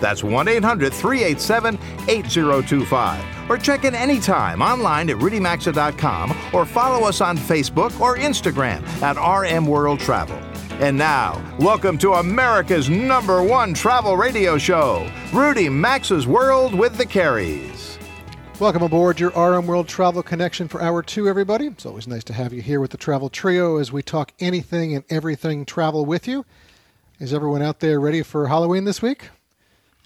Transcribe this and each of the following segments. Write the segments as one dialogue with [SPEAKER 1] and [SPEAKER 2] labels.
[SPEAKER 1] That's 1 800 387 8025 or check in anytime online at rudymaxa.com or follow us on Facebook or Instagram at RM World Travel. And now, welcome to America's number one travel radio show, Rudy Maxa's World with the Careys.
[SPEAKER 2] Welcome aboard your RM World Travel Connection for Hour 2, everybody. It's always nice to have you here with the Travel Trio as we talk anything and everything travel with you. Is everyone out there ready for Halloween this week?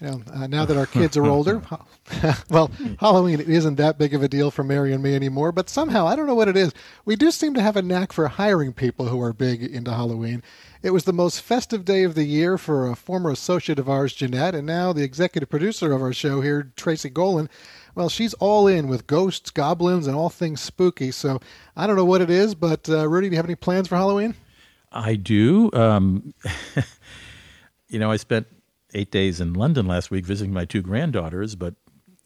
[SPEAKER 2] You know, uh, now that our kids are older, well, Halloween isn't that big of a deal for Mary and me anymore. But somehow, I don't know what it is. We do seem to have a knack for hiring people who are big into Halloween. It was the most festive day of the year for a former associate of ours, Jeanette, and now the executive producer of our show here, Tracy Golan. Well, she's all in with ghosts, goblins, and all things spooky. So I don't know what it is, but uh, Rudy, do you have any plans for Halloween?
[SPEAKER 3] I do. Um, you know, I spent eight days in London last week visiting my two granddaughters, but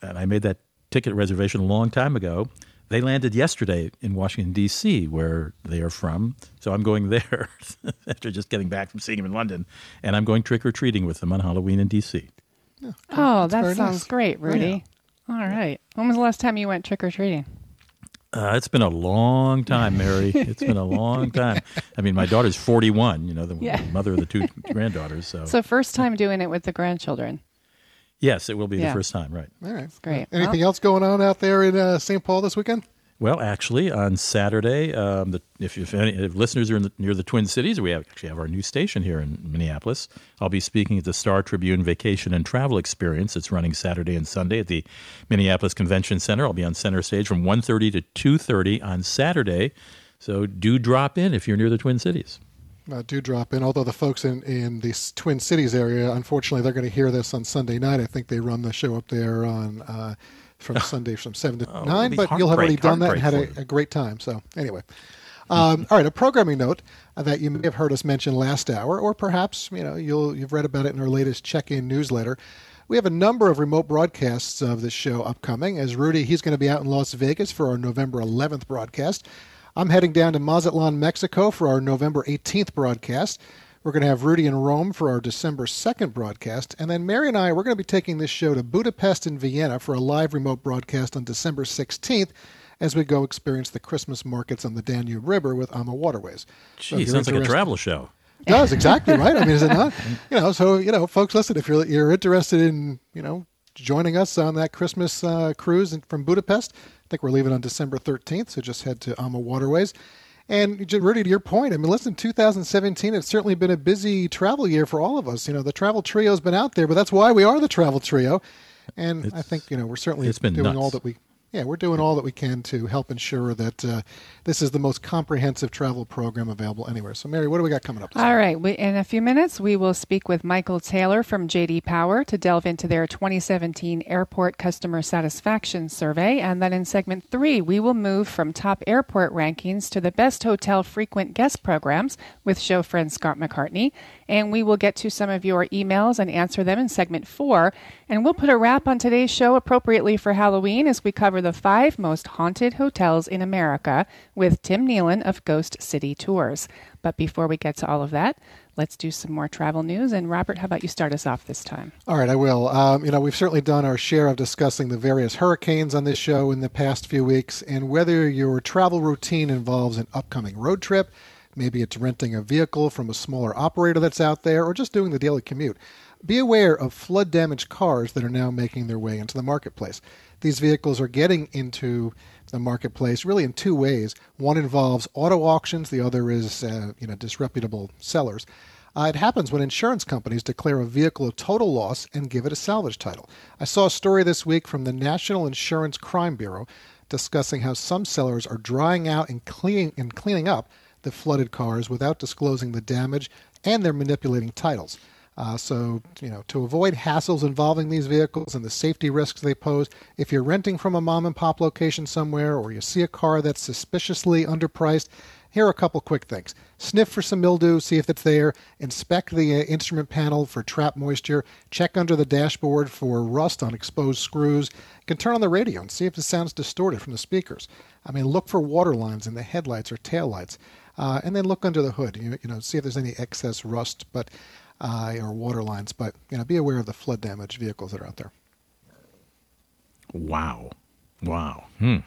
[SPEAKER 3] and I made that ticket reservation a long time ago. They landed yesterday in Washington D.C., where they are from. So I'm going there after just getting back from seeing them in London, and I'm going trick or treating with them on Halloween in D.C.
[SPEAKER 4] oh, that sounds nice. great, Rudy. Oh, yeah. All right. When was the last time you went trick or treating?
[SPEAKER 3] Uh, it's been a long time, Mary. It's been a long time. I mean, my daughter's 41, you know, the yeah. mother of the two granddaughters. So.
[SPEAKER 4] so, first time doing it with the grandchildren.
[SPEAKER 3] Yes, it will be yeah. the first time, right.
[SPEAKER 2] All right.
[SPEAKER 4] That's great.
[SPEAKER 2] Anything well, else going on out there in uh, St. Paul this weekend?
[SPEAKER 3] Well, actually, on Saturday, um, the, if, if, any, if listeners are the, near the Twin Cities, we have, actually have our new station here in Minneapolis. I'll be speaking at the Star Tribune Vacation and Travel Experience. It's running Saturday and Sunday at the Minneapolis Convention Center. I'll be on center stage from 1.30 to 2.30 on Saturday. So do drop in if you're near the Twin Cities.
[SPEAKER 2] Uh, do drop in. Although the folks in, in the Twin Cities area, unfortunately, they're going to hear this on Sunday night. I think they run the show up there on... Uh, from Sunday from 7 to oh, 9, but you'll have already done that and had a, a, great time. So, anyway. Um, all right, a programming note that you may have heard us mention last hour, or perhaps you know you'll you've read about it in our latest check-in newsletter. We have a number of remote broadcasts of this show upcoming. As Rudy, he's going to be out in Las Vegas for our November 11th broadcast. I'm heading down to Mazatlan, Mexico for our November 18th broadcast. We're going to have Rudy in Rome for our December 2nd broadcast. And then Mary and I, we're going to be taking this show to Budapest and Vienna for a live remote broadcast on December 16th as we go experience the Christmas markets on the Danube River with AMA Waterways.
[SPEAKER 3] Gee, so sounds like a travel show.
[SPEAKER 2] It does, exactly right. I mean, is it not? You know, so, you know, folks, listen, if you're, you're interested in, you know, joining us on that Christmas uh, cruise from Budapest, I think we're leaving on December 13th, so just head to AMA Waterways. And Rudy, to your point, I mean, listen, 2017, it's certainly been a busy travel year for all of us. You know, the travel trio's been out there, but that's why we are the travel trio. And it's, I think, you know, we're certainly doing
[SPEAKER 3] nuts.
[SPEAKER 2] all that we yeah, we're doing all that we can to help ensure that uh, this is the most comprehensive travel program available anywhere. So, Mary, what do we got coming up?
[SPEAKER 4] All right. We, in a few minutes, we will speak with Michael Taylor from JD Power to delve into their 2017 Airport Customer Satisfaction Survey. And then in segment three, we will move from top airport rankings to the best hotel frequent guest programs with show friend Scott McCartney. And we will get to some of your emails and answer them in segment four. And we'll put a wrap on today's show appropriately for Halloween as we cover the five most haunted hotels in America with Tim Nealon of Ghost City Tours. But before we get to all of that, let's do some more travel news. And Robert, how about you start us off this time?
[SPEAKER 2] All right, I will. Um, you know, we've certainly done our share of discussing the various hurricanes on this show in the past few weeks, and whether your travel routine involves an upcoming road trip Maybe it's renting a vehicle from a smaller operator that's out there or just doing the daily commute. Be aware of flood damaged cars that are now making their way into the marketplace. These vehicles are getting into the marketplace really in two ways. One involves auto auctions, the other is uh, you know disreputable sellers. Uh, it happens when insurance companies declare a vehicle a total loss and give it a salvage title. I saw a story this week from the National Insurance Crime Bureau discussing how some sellers are drying out and and cleaning up the flooded cars without disclosing the damage, and they're manipulating titles. Uh, so, you know, to avoid hassles involving these vehicles and the safety risks they pose, if you're renting from a mom and pop location somewhere or you see a car that's suspiciously underpriced, here are a couple quick things. Sniff for some mildew, see if it's there. Inspect the uh, instrument panel for trap moisture. Check under the dashboard for rust on exposed screws. You can turn on the radio and see if it sounds distorted from the speakers. I mean, look for water lines in the headlights or taillights. Uh, and then look under the hood. You, you know, see if there's any excess rust, but uh, or water lines. But you know, be aware of the flood damaged vehicles that are out there.
[SPEAKER 3] Wow, wow. Hmm.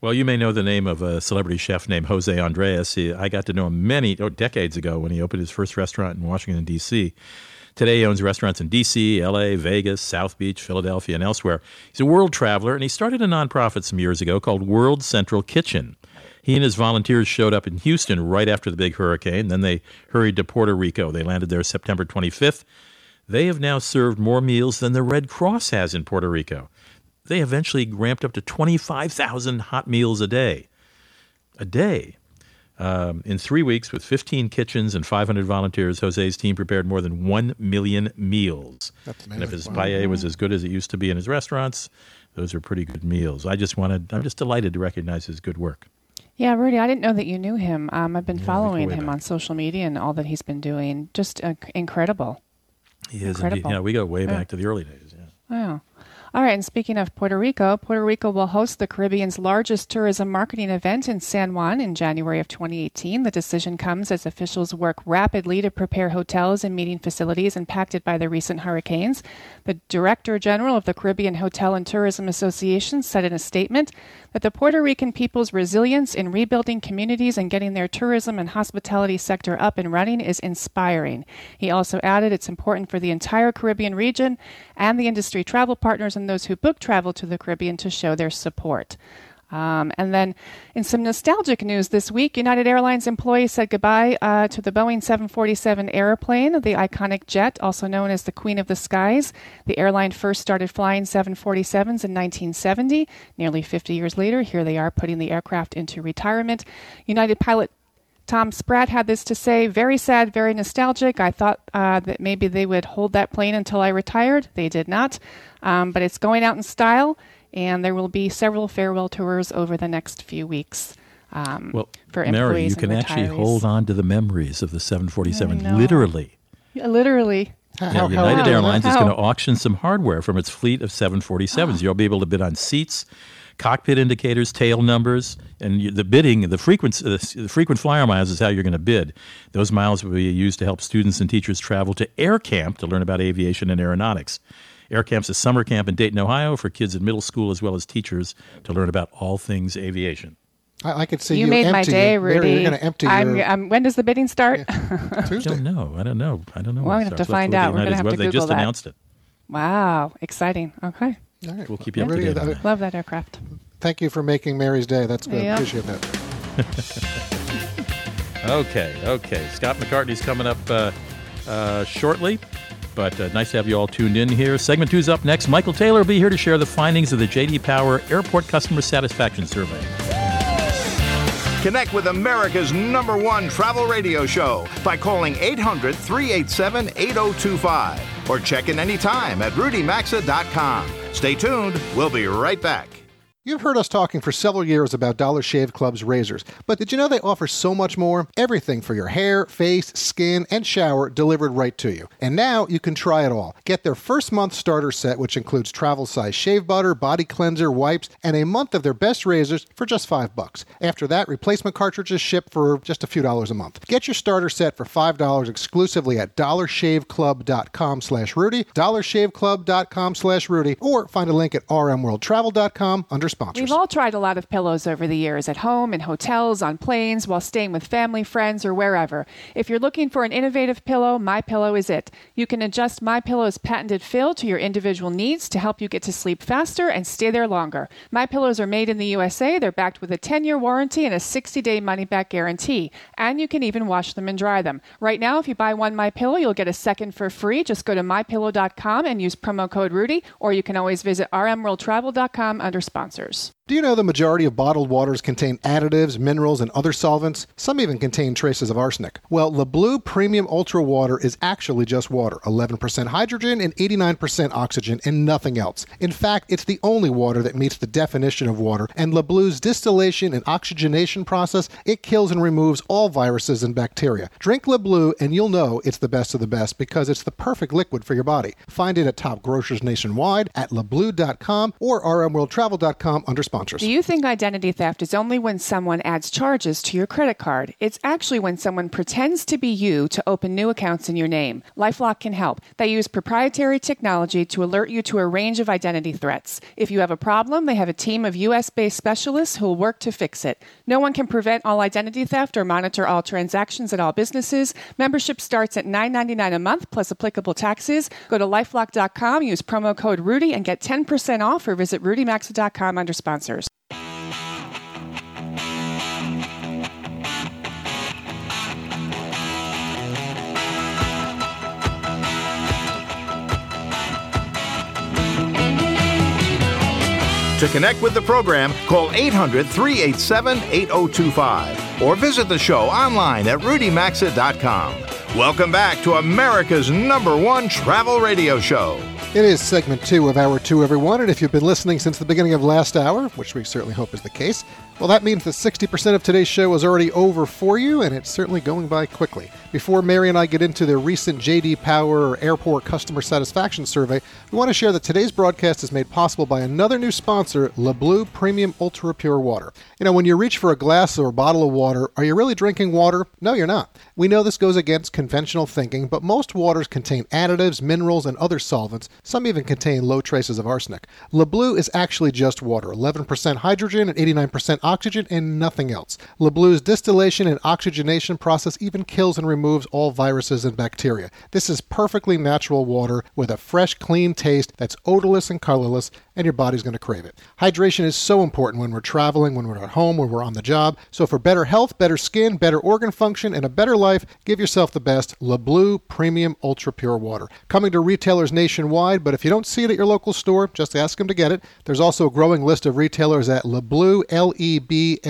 [SPEAKER 3] Well, you may know the name of a celebrity chef named Jose Andres. He, I got to know him many oh, decades ago when he opened his first restaurant in Washington, D.C. Today, he owns restaurants in D.C., L.A., Vegas, South Beach, Philadelphia, and elsewhere. He's a world traveler, and he started a nonprofit some years ago called World Central Kitchen. He and his volunteers showed up in Houston right after the big hurricane. Then they hurried to Puerto Rico. They landed there September 25th. They have now served more meals than the Red Cross has in Puerto Rico they eventually ramped up to 25,000 hot meals a day. A day. Um, in three weeks, with 15 kitchens and 500 volunteers, Jose's team prepared more than 1 million meals. And if his wow. paella was as good as it used to be in his restaurants, those are pretty good meals. I just wanted, I'm just delighted to recognize his good work.
[SPEAKER 4] Yeah, Rudy, I didn't know that you knew him. Um, I've been yeah, following him back. on social media and all that he's been doing. Just uh, incredible.
[SPEAKER 3] He is incredible. Yeah, we go way back to the early days. Yeah.
[SPEAKER 4] Wow. All right, and speaking of Puerto Rico, Puerto Rico will host the Caribbean's largest tourism marketing event in San Juan in January of 2018. The decision comes as officials work rapidly to prepare hotels and meeting facilities impacted by the recent hurricanes. The Director General of the Caribbean Hotel and Tourism Association said in a statement that the Puerto Rican people's resilience in rebuilding communities and getting their tourism and hospitality sector up and running is inspiring. He also added it's important for the entire Caribbean region and the industry travel partners and those who book travel to the Caribbean to show their support. Um, and then, in some nostalgic news this week, United Airlines employees said goodbye uh, to the Boeing 747 airplane, the iconic jet, also known as the Queen of the Skies. The airline first started flying 747s in 1970. Nearly 50 years later, here they are putting the aircraft into retirement. United pilot Tom Spratt had this to say very sad, very nostalgic. I thought uh, that maybe they would hold that plane until I retired. They did not. Um, but it's going out in style and there will be several farewell tours over the next few weeks. Um,
[SPEAKER 3] well,
[SPEAKER 4] for
[SPEAKER 3] Mary, you can
[SPEAKER 4] retirees.
[SPEAKER 3] actually hold on to the memories of the 747 literally.
[SPEAKER 4] Yeah, literally.
[SPEAKER 3] How, United how, Airlines how? is going to auction some hardware from its fleet of 747s. You'll be able to bid on seats, cockpit indicators, tail numbers, and the bidding, the frequent, the frequent flyer miles is how you're going to bid. Those miles will be used to help students and teachers travel to Air Camp to learn about aviation and aeronautics. Air Camp's a summer camp in Dayton, Ohio for kids in middle school as well as teachers to learn about all things aviation.
[SPEAKER 2] I, I could see
[SPEAKER 4] you,
[SPEAKER 2] you
[SPEAKER 4] made
[SPEAKER 2] my
[SPEAKER 4] day, Rudy.
[SPEAKER 2] You're going to empty
[SPEAKER 4] I'm,
[SPEAKER 2] your...
[SPEAKER 4] I'm, when does the bidding start?
[SPEAKER 2] Yeah. Tuesday.
[SPEAKER 3] I don't know. I don't know. I don't know.
[SPEAKER 4] Well, I'm going to have to find out. We're going to have to Google
[SPEAKER 3] They just
[SPEAKER 4] that.
[SPEAKER 3] announced it.
[SPEAKER 4] Wow, exciting. Okay.
[SPEAKER 2] All right.
[SPEAKER 3] We'll keep you up to date.
[SPEAKER 4] Love that aircraft.
[SPEAKER 2] Thank you for making Mary's day. That's good. Yep. Appreciate that.
[SPEAKER 3] okay, okay. Scott McCartney's coming up uh, uh, shortly. But uh, nice to have you all tuned in here. Segment two is up next. Michael Taylor will be here to share the findings of the JD Power Airport Customer Satisfaction Survey.
[SPEAKER 1] Connect with America's number one travel radio show by calling 800 387 8025 or check in anytime at rudymaxa.com. Stay tuned. We'll be right back.
[SPEAKER 2] You've heard us talking for several years about Dollar Shave Club's razors, but did you know they offer so much more? Everything for your hair, face, skin, and shower delivered right to you. And now you can try it all. Get their first month starter set, which includes travel size shave butter, body cleanser, wipes, and a month of their best razors for just five bucks. After that, replacement cartridges ship for just a few dollars a month. Get your starter set for five dollars exclusively at dollarshaveclub.com slash Rudy, dollarshaveclub.com slash Rudy, or find a link at rmworldtravel.com under sponsors.
[SPEAKER 4] We've all tried a lot of pillows over the years at home, in hotels, on planes, while staying with family, friends, or wherever. If you're looking for an innovative pillow, My Pillow is it. You can adjust My Pillow's patented fill to your individual needs to help you get to sleep faster and stay there longer. My Pillows are made in the USA. They're backed with a 10-year warranty and a 60-day money-back guarantee, and you can even wash them and dry them. Right now, if you buy one My Pillow, you'll get a second for free. Just go to mypillow.com and use promo code Rudy, or you can always visit rmworldtravel.com under sponsors.
[SPEAKER 2] Do you know the majority of bottled waters contain additives, minerals, and other solvents? Some even contain traces of arsenic. Well, LeBleu Premium Ultra Water is actually just water 11% hydrogen and 89% oxygen, and nothing else. In fact, it's the only water that meets the definition of water, and LeBleu's distillation and oxygenation process, it kills and removes all viruses and bacteria. Drink LeBleu, and you'll know it's the best of the best because it's the perfect liquid for your body. Find it at top grocers nationwide, at lebleu.com, or rmworldtravel.com under sponsors.
[SPEAKER 4] Do you think identity theft is only when someone adds charges to your credit card? It's actually when someone pretends to be you to open new accounts in your name. Lifelock can help. They use proprietary technology to alert you to a range of identity threats. If you have a problem, they have a team of US based specialists who will work to fix it. No one can prevent all identity theft or monitor all transactions at all businesses. Membership starts at $9.99 a month plus applicable taxes. Go to lifelock.com, use promo code Rudy, and get 10% off or visit rudymaxa.com under sponsors.
[SPEAKER 1] To connect with the program, call 800 387 8025 or visit the show online at rudymaxa.com. Welcome back to America's number one travel radio show.
[SPEAKER 2] It is segment two of Hour Two, everyone, and if you've been listening since the beginning of last hour, which we certainly hope is the case, well, that means that 60% of today's show is already over for you, and it's certainly going by quickly. Before Mary and I get into the recent JD Power Airport Customer Satisfaction Survey, we want to share that today's broadcast is made possible by another new sponsor, LeBleu Premium Ultra Pure Water. You know, when you reach for a glass or a bottle of water, are you really drinking water? No, you're not. We know this goes against conventional thinking, but most waters contain additives, minerals, and other solvents. Some even contain low traces of arsenic. LeBleu is actually just water 11% hydrogen and 89% oxygen, and nothing else. LeBleu's distillation and oxygenation process even kills and removes all viruses and bacteria. This is perfectly natural water with a fresh, clean taste that's odorless and colorless, and your body's going to crave it. Hydration is so important when we're traveling, when we're at home, when we're on the job. So, for better health, better skin, better organ function, and a better life, give yourself the best LeBleu Premium Ultra Pure Water. Coming to retailers nationwide, but if you don't see it at your local store, just ask them to get it. There's also a growing list of retailers at LeBleu, L-E-B-L-E-U.com,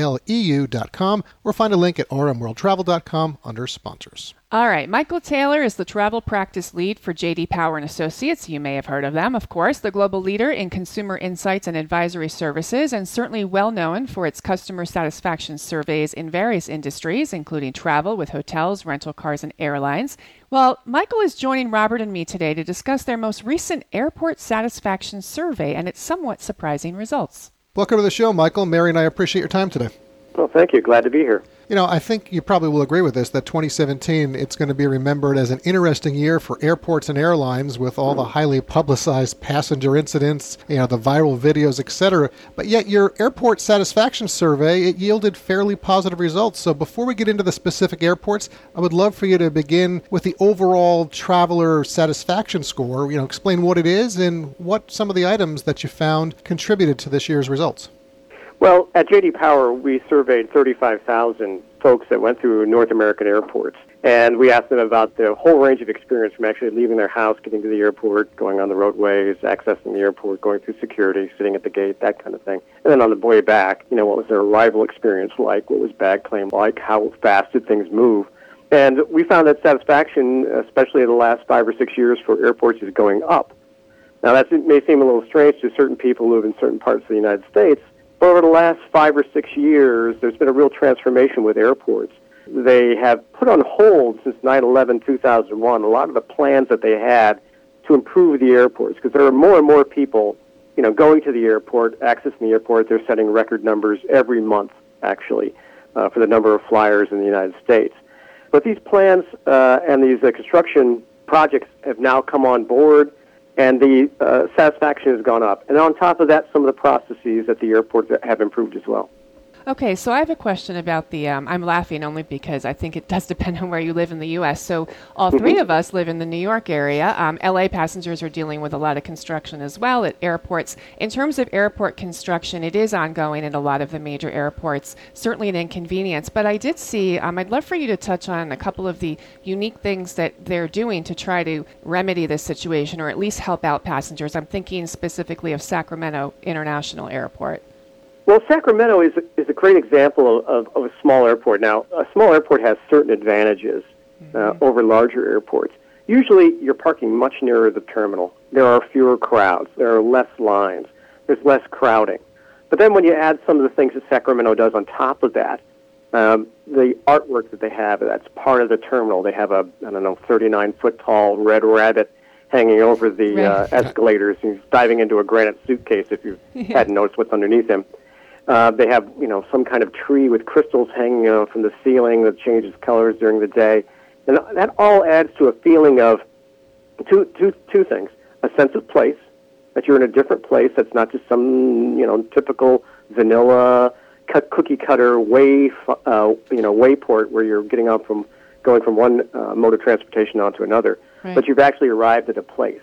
[SPEAKER 2] or find a link at rmworldtravel.com under sponsors.
[SPEAKER 4] All right, Michael Taylor is the travel practice lead for JD Power and Associates. You may have heard of them, of course, the global leader in consumer insights and advisory services and certainly well known for its customer satisfaction surveys in various industries including travel with hotels, rental cars and airlines. Well, Michael is joining Robert and me today to discuss their most recent airport satisfaction survey and its somewhat surprising results.
[SPEAKER 2] Welcome to the show, Michael. Mary and I appreciate your time today.
[SPEAKER 5] Well, thank you. Glad to be here.
[SPEAKER 2] You know, I think you probably will agree with this that 2017 it's going to be remembered as an interesting year for airports and airlines with all the highly publicized passenger incidents, you know, the viral videos, etc. But yet your airport satisfaction survey it yielded fairly positive results. So before we get into the specific airports, I would love for you to begin with the overall traveler satisfaction score, you know, explain what it is and what some of the items that you found contributed to this year's results.
[SPEAKER 5] Well, at JD Power, we surveyed 35,000 folks that went through North American airports. And we asked them about the whole range of experience from actually leaving their house, getting to the airport, going on the roadways, accessing the airport, going through security, sitting at the gate, that kind of thing. And then on the way back, you know, what was their arrival experience like? What was bag claim like? How fast did things move? And we found that satisfaction, especially in the last five or six years for airports, is going up. Now, that may seem a little strange to certain people who live in certain parts of the United States, over the last five or six years, there's been a real transformation with airports. They have put on hold since 9 11 2001 a lot of the plans that they had to improve the airports because there are more and more people you know, going to the airport, accessing the airport. They're setting record numbers every month, actually, uh, for the number of flyers in the United States. But these plans uh, and these uh, construction projects have now come on board and the uh, satisfaction has gone up. And on top of that, some of the processes at the airport have improved as well.
[SPEAKER 4] Okay, so I have a question about the. Um, I'm laughing only because I think it does depend on where you live in the U.S. So all three mm-hmm. of us live in the New York area. Um, L.A. passengers are dealing with a lot of construction as well at airports. In terms of airport construction, it is ongoing at a lot of the major airports. Certainly an inconvenience, but I did see. Um, I'd love for you to touch on a couple of the unique things that they're doing to try to remedy this situation, or at least help out passengers. I'm thinking specifically of Sacramento International Airport.
[SPEAKER 5] Well, Sacramento is a, is a great example of, of, a small airport. Now, a small airport has certain advantages uh, mm-hmm. over larger airports. Usually, you're parking much nearer the terminal. There are fewer crowds. There are less lines. There's less crowding. But then when you add some of the things that Sacramento does on top of that, um, the artwork that they have, that's part of the terminal. They have a, I don't know, 39 foot tall red rabbit hanging over the uh, escalators. He's diving into a granite suitcase if you yeah. hadn't noticed what's underneath him. Uh, they have, you know, some kind of tree with crystals hanging uh, from the ceiling that changes colors during the day. And that all adds to a feeling of two, two, two things. A sense of place, that you're in a different place that's not just some, you know, typical vanilla cut, cookie cutter way, uh, you know, wayport where you're getting up from going from one uh, mode of transportation onto another, right. but you've actually arrived at a place.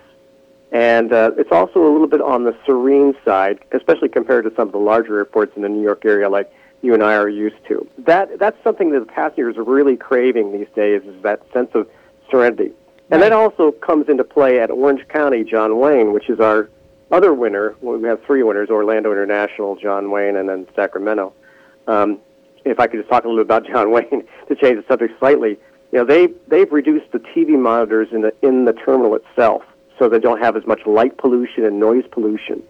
[SPEAKER 5] And uh, it's also a little bit on the serene side, especially compared to some of the larger airports in the New York area, like you and I are used to. That that's something that the passengers are really craving these days is that sense of serenity. And right. that also comes into play at Orange County, John Wayne, which is our other winner. Well, we have three winners: Orlando International, John Wayne, and then Sacramento. Um, if I could just talk a little bit about John Wayne to change the subject slightly, you know, they they've reduced the TV monitors in the in the terminal itself, so they don't have as much light pollution and noise pollution.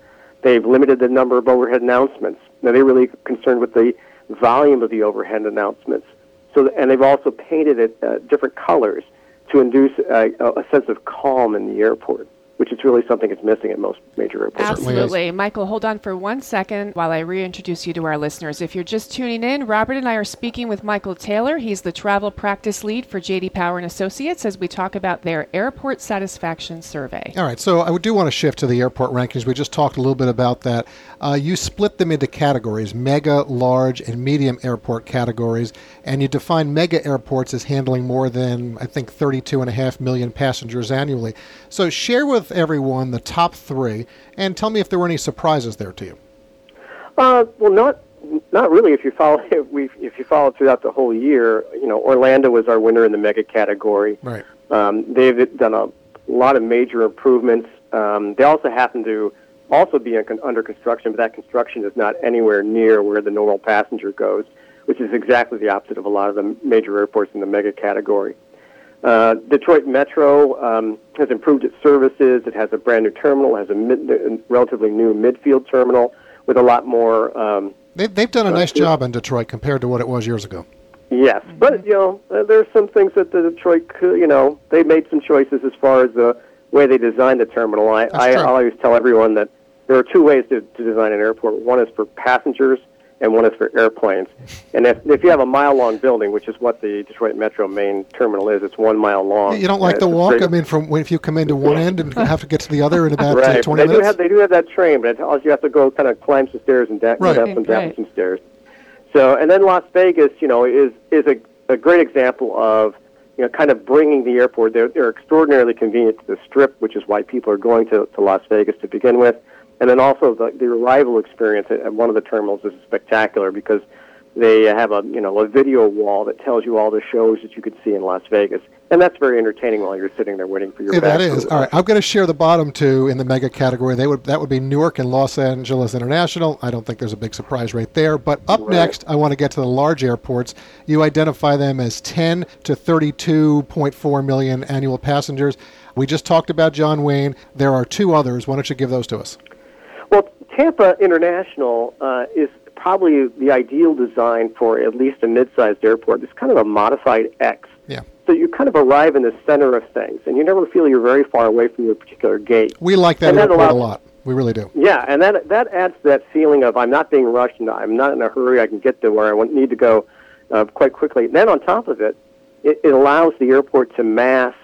[SPEAKER 5] They've limited the number of overhead announcements. Now they're really concerned with the volume of the overhead announcements. So, and they've also painted it uh, different colors to induce uh, a sense of calm in the airport which is really something that's missing at most major airports.
[SPEAKER 4] Absolutely. Michael, hold on for one second while I reintroduce you to our listeners. If you're just tuning in, Robert and I are speaking with Michael Taylor. He's the travel practice lead for JD Power and Associates as we talk about their airport satisfaction survey.
[SPEAKER 2] All right. So I do want to shift to the airport rankings. We just talked a little bit about that. Uh, you split them into categories mega, large, and medium airport categories, and you define mega airports as handling more than, I think, 32.5 million passengers annually. So share with everyone the top three, and tell me if there were any surprises there to you.
[SPEAKER 5] Uh, well, not not really. If you follow if we if you follow throughout the whole year, you know, Orlando was our winner in the mega category.
[SPEAKER 2] Right.
[SPEAKER 5] Um, they've done a lot of major improvements. Um, they also happen to also be under construction, but that construction is not anywhere near where the normal passenger goes, which is exactly the opposite of a lot of the major airports in the mega category. Uh, Detroit Metro um, has improved its services. It has a brand new terminal, has a, mid, a relatively new midfield terminal with a lot more. Um,
[SPEAKER 2] they've, they've done a nice uh, job in Detroit compared to what it was years ago.
[SPEAKER 5] Yes, but you know uh, there's some things that the Detroit, you know, they made some choices as far as the way they designed the terminal. I, I, I always tell everyone that there are two ways to, to design an airport. One is for passengers, and one is for airplanes. And if, if you have a mile long building, which is what the Detroit Metro main terminal is, it's one mile long.
[SPEAKER 2] You don't like the walk? I mean, from if you come into one end and have to get to the other in about uh,
[SPEAKER 5] right.
[SPEAKER 2] uh, 20
[SPEAKER 5] they
[SPEAKER 2] minutes?
[SPEAKER 5] Do have, they do have that train, but all you have to go kind of climb some stairs and da- right. down some, right. some stairs. So, and then Las Vegas, you know, is is a, a great example of you know, kind of bringing the airport. They're, they're extraordinarily convenient to the Strip, which is why people are going to, to Las Vegas to begin with. And then also the, the arrival experience at, at one of the terminals is spectacular because they have a you know a video wall that tells you all the shows that you could see in Las Vegas, and that's very entertaining while you're sitting there waiting for your.
[SPEAKER 2] Yeah, that is all right. I'm going to share the bottom two in the mega category. They would that would be Newark and Los Angeles International. I don't think there's a big surprise right there. But up right. next, I want to get to the large airports. You identify them as 10 to 32.4 million annual passengers. We just talked about John Wayne. There are two others. Why don't you give those to us?
[SPEAKER 5] Tampa International uh, is probably the ideal design for at least a mid-sized airport. It's kind of a modified X.
[SPEAKER 2] Yeah.
[SPEAKER 5] So you kind of arrive in the center of things, and you never feel you're very far away from your particular gate.
[SPEAKER 2] We like that that allows, a lot. We really do.
[SPEAKER 5] Yeah, and that that adds to that feeling of I'm not being rushed, and I'm not in a hurry. I can get to where I want, need to go uh, quite quickly. And then on top of it, it, it allows the airport to mass,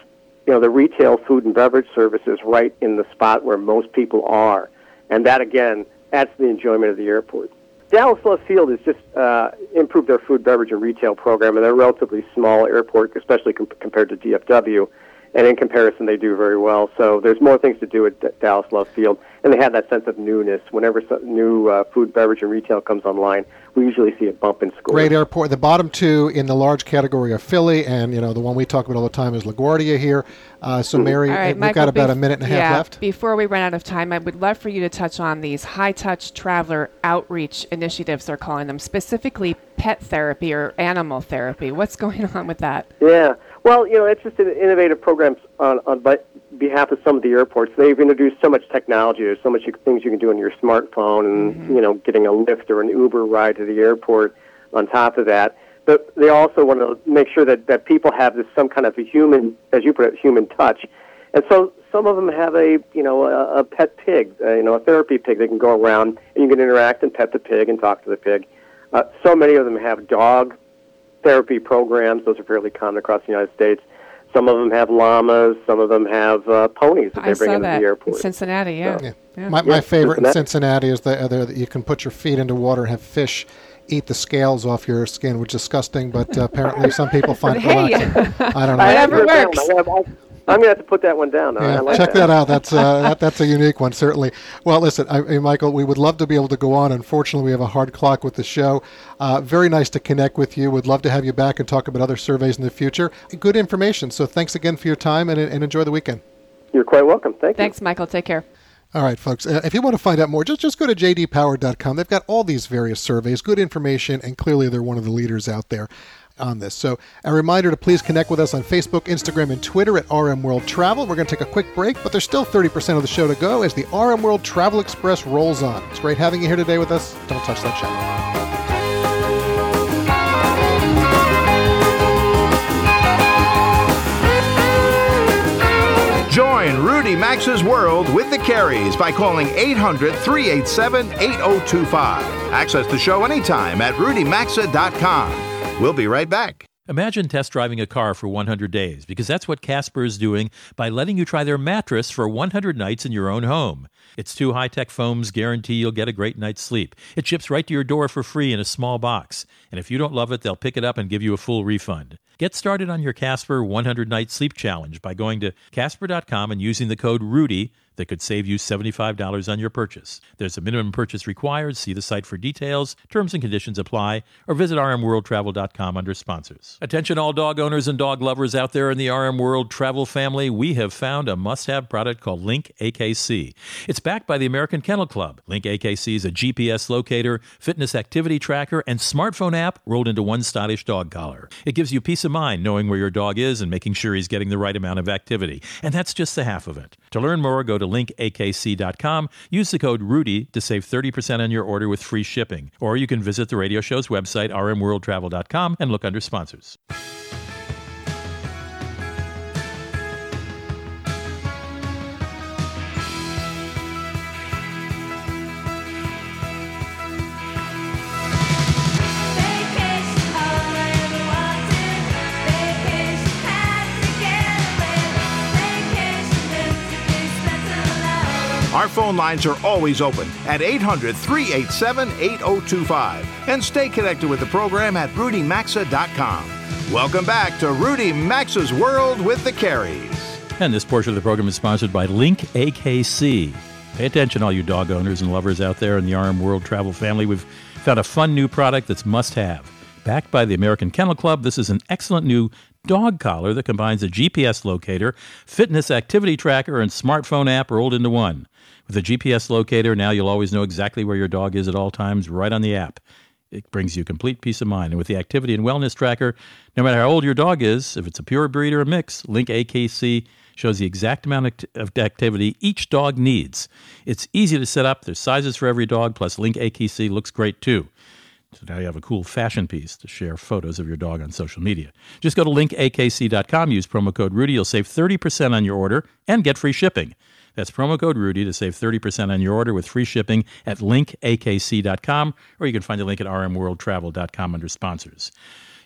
[SPEAKER 5] you know, the retail food and beverage services right in the spot where most people are and that again adds to the enjoyment of the airport. Dallas Love Field has just uh, improved their food, beverage, and retail program, and they're a relatively small airport, especially com- compared to DFW. And in comparison, they do very well. So there's more things to do at Dallas Love Field, and they have that sense of newness. Whenever some new uh, food, beverage, and retail comes online, we usually see a bump in scores.
[SPEAKER 2] Great airport. The bottom two in the large category are Philly, and you know the one we talk about all the time is LaGuardia here. Uh, so, mm-hmm. Mary,
[SPEAKER 4] right,
[SPEAKER 2] we've
[SPEAKER 4] Michael,
[SPEAKER 2] got about a minute and a half
[SPEAKER 4] yeah,
[SPEAKER 2] left.
[SPEAKER 4] Before we run out of time, I would love for you to touch on these high-touch traveler outreach initiatives. They're calling them specifically pet therapy or animal therapy. What's going on with that?
[SPEAKER 5] Yeah. Well, you know, it's just an innovative programs on, on behalf of some of the airports. They've introduced so much technology. There's so much things you can do on your smartphone, and mm-hmm. you know, getting a Lyft or an Uber ride to the airport. On top of that, but they also want to make sure that that people have this some kind of a human, as you put it, human touch. And so some of them have a you know a, a pet pig, uh, you know, a therapy pig. They can go around and you can interact and pet the pig and talk to the pig. Uh, so many of them have dog therapy programs. Those are fairly common across the United States. Some of them have llamas. Some of them have uh, ponies that they bring into
[SPEAKER 4] that
[SPEAKER 5] the airport.
[SPEAKER 4] In Cincinnati, yeah.
[SPEAKER 2] So, yeah. yeah. My, my favorite Cincinnati. in Cincinnati is the other that you can put your feet into water and have fish eat the scales off your skin, which is disgusting. But uh, apparently, some people find it relaxing. I don't know.
[SPEAKER 4] Whatever works.
[SPEAKER 5] I'm going to have to put that one down.
[SPEAKER 2] Yeah,
[SPEAKER 5] like
[SPEAKER 2] check
[SPEAKER 5] that.
[SPEAKER 2] that. out. That's uh, that, that's a unique one, certainly. Well, listen, I, Michael, we would love to be able to go on. Unfortunately, we have a hard clock with the show. Uh, very nice to connect with you. Would love to have you back and talk about other surveys in the future. Good information. So thanks again for your time and, and enjoy the weekend.
[SPEAKER 5] You're quite welcome. Thank
[SPEAKER 4] you. Thanks, Michael. Take care.
[SPEAKER 2] All right, folks. Uh, if you want to find out more, just just go to jdpower.com. They've got all these various surveys, good information, and clearly they're one of the leaders out there on this. So, a reminder to please connect with us on Facebook, Instagram, and Twitter at RM World Travel. We're going to take a quick break, but there's still 30% of the show to go as the RM World Travel Express rolls on. It's great having you here today with us. Don't touch that channel.
[SPEAKER 1] Join Rudy Maxa's World with the Careys by calling 800 387 8025. Access the show anytime at rudymaxa.com. We'll be right back.
[SPEAKER 3] Imagine test driving a car for 100 days, because that's what Casper is doing by letting you try their mattress for 100 nights in your own home. Its two high tech foams guarantee you'll get a great night's sleep. It ships right to your door for free in a small box. And if you don't love it, they'll pick it up and give you a full refund. Get started on your Casper 100 Night Sleep Challenge by going to Casper.com and using the code RUDY that could save you $75 on your purchase. There's a minimum purchase required. See the site for details. Terms and conditions apply or visit rmworldtravel.com under sponsors. Attention all dog owners and dog lovers out there in the RM World Travel family. We have found a must-have product called Link AKC. It's backed by the American Kennel Club. Link AKC is a GPS locator, fitness activity tracker, and smartphone app rolled into one stylish dog collar. It gives you peace of mind knowing where your dog is and making sure he's getting the right amount of activity. And that's just the half of it. To learn more, go to linkakc.com. Use the code RUDY to save 30% on your order with free shipping. Or you can visit the radio show's website, rmworldtravel.com, and look under sponsors.
[SPEAKER 1] Our phone lines are always open at 800 387 8025. And stay connected with the program at rudymaxa.com. Welcome back to Rudy Maxa's World with the Careys.
[SPEAKER 3] And this portion of the program is sponsored by Link AKC. Pay attention, all you dog owners and lovers out there in the RM World Travel family. We've found a fun new product that's must have. Backed by the American Kennel Club, this is an excellent new dog collar that combines a GPS locator, fitness activity tracker, and smartphone app rolled into one. With a GPS locator, now you'll always know exactly where your dog is at all times right on the app. It brings you complete peace of mind. And with the activity and wellness tracker, no matter how old your dog is, if it's a pure breed or a mix, Link AKC shows the exact amount of activity each dog needs. It's easy to set up. There's sizes for every dog, plus Link AKC looks great too. So now you have a cool fashion piece to share photos of your dog on social media. Just go to linkakc.com, use promo code Rudy. You'll save 30% on your order and get free shipping. That's promo code Rudy to save 30% on your order with free shipping at linkakc.com, or you can find the link at rmworldtravel.com under sponsors.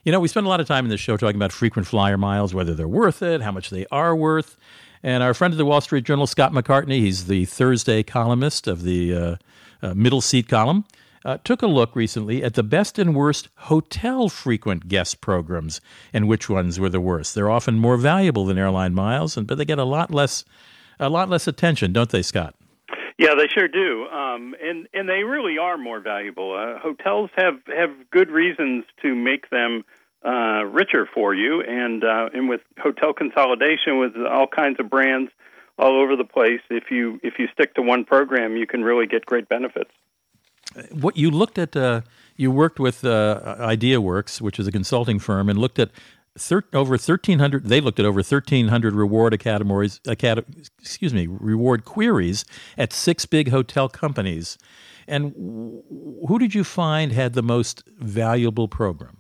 [SPEAKER 3] You know, we spend a lot of time in this show talking about frequent flyer miles, whether they're worth it, how much they are worth. And our friend of the Wall Street Journal, Scott McCartney, he's the Thursday columnist of the uh, uh, middle seat column. uh, took a look recently at the best and worst hotel frequent guest programs and which ones were the worst. They're often more valuable than airline miles, and but they get a lot less a lot less attention, don't they, Scott?
[SPEAKER 6] Yeah, they sure do, um, and and they really are more valuable. Uh, hotels have have good reasons to make them uh, richer for you, and uh, and with hotel consolidation, with all kinds of brands all over the place, if you if you stick to one program, you can really get great benefits.
[SPEAKER 3] What you looked at, uh, you worked with uh, IdeaWorks, which is a consulting firm, and looked at thir- over 1,300. They looked at over 1,300 reward academies, acad- excuse me, reward queries at six big hotel companies. And who did you find had the most valuable program?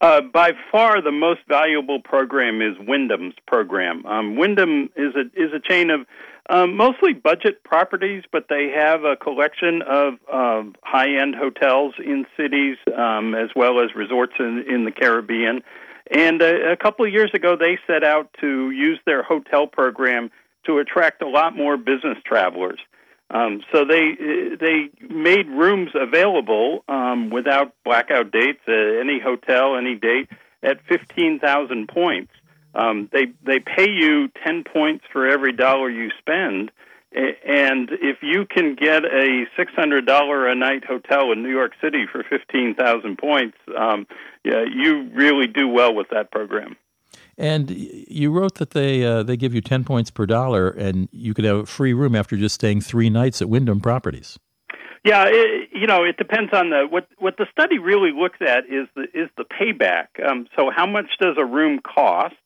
[SPEAKER 6] Uh, by far, the most valuable program is Wyndham's program. Um, Wyndham is a is a chain of um, mostly budget properties, but they have a collection of uh, high end hotels in cities um, as well as resorts in, in the Caribbean. And a, a couple of years ago, they set out to use their hotel program to attract a lot more business travelers. Um, so they they made rooms available um, without blackout dates. Uh, any hotel, any date at fifteen thousand points. Um, they they pay you ten points for every dollar you spend, and if you can get a six hundred dollar a night hotel in New York City for fifteen thousand points, um, yeah, you really do well with that program.
[SPEAKER 3] And you wrote that they uh, they give you ten points per dollar, and you could have a free room after just staying three nights at Wyndham Properties.
[SPEAKER 6] Yeah, it, you know, it depends on the what what the study really looks at is the is the payback. Um, so, how much does a room cost,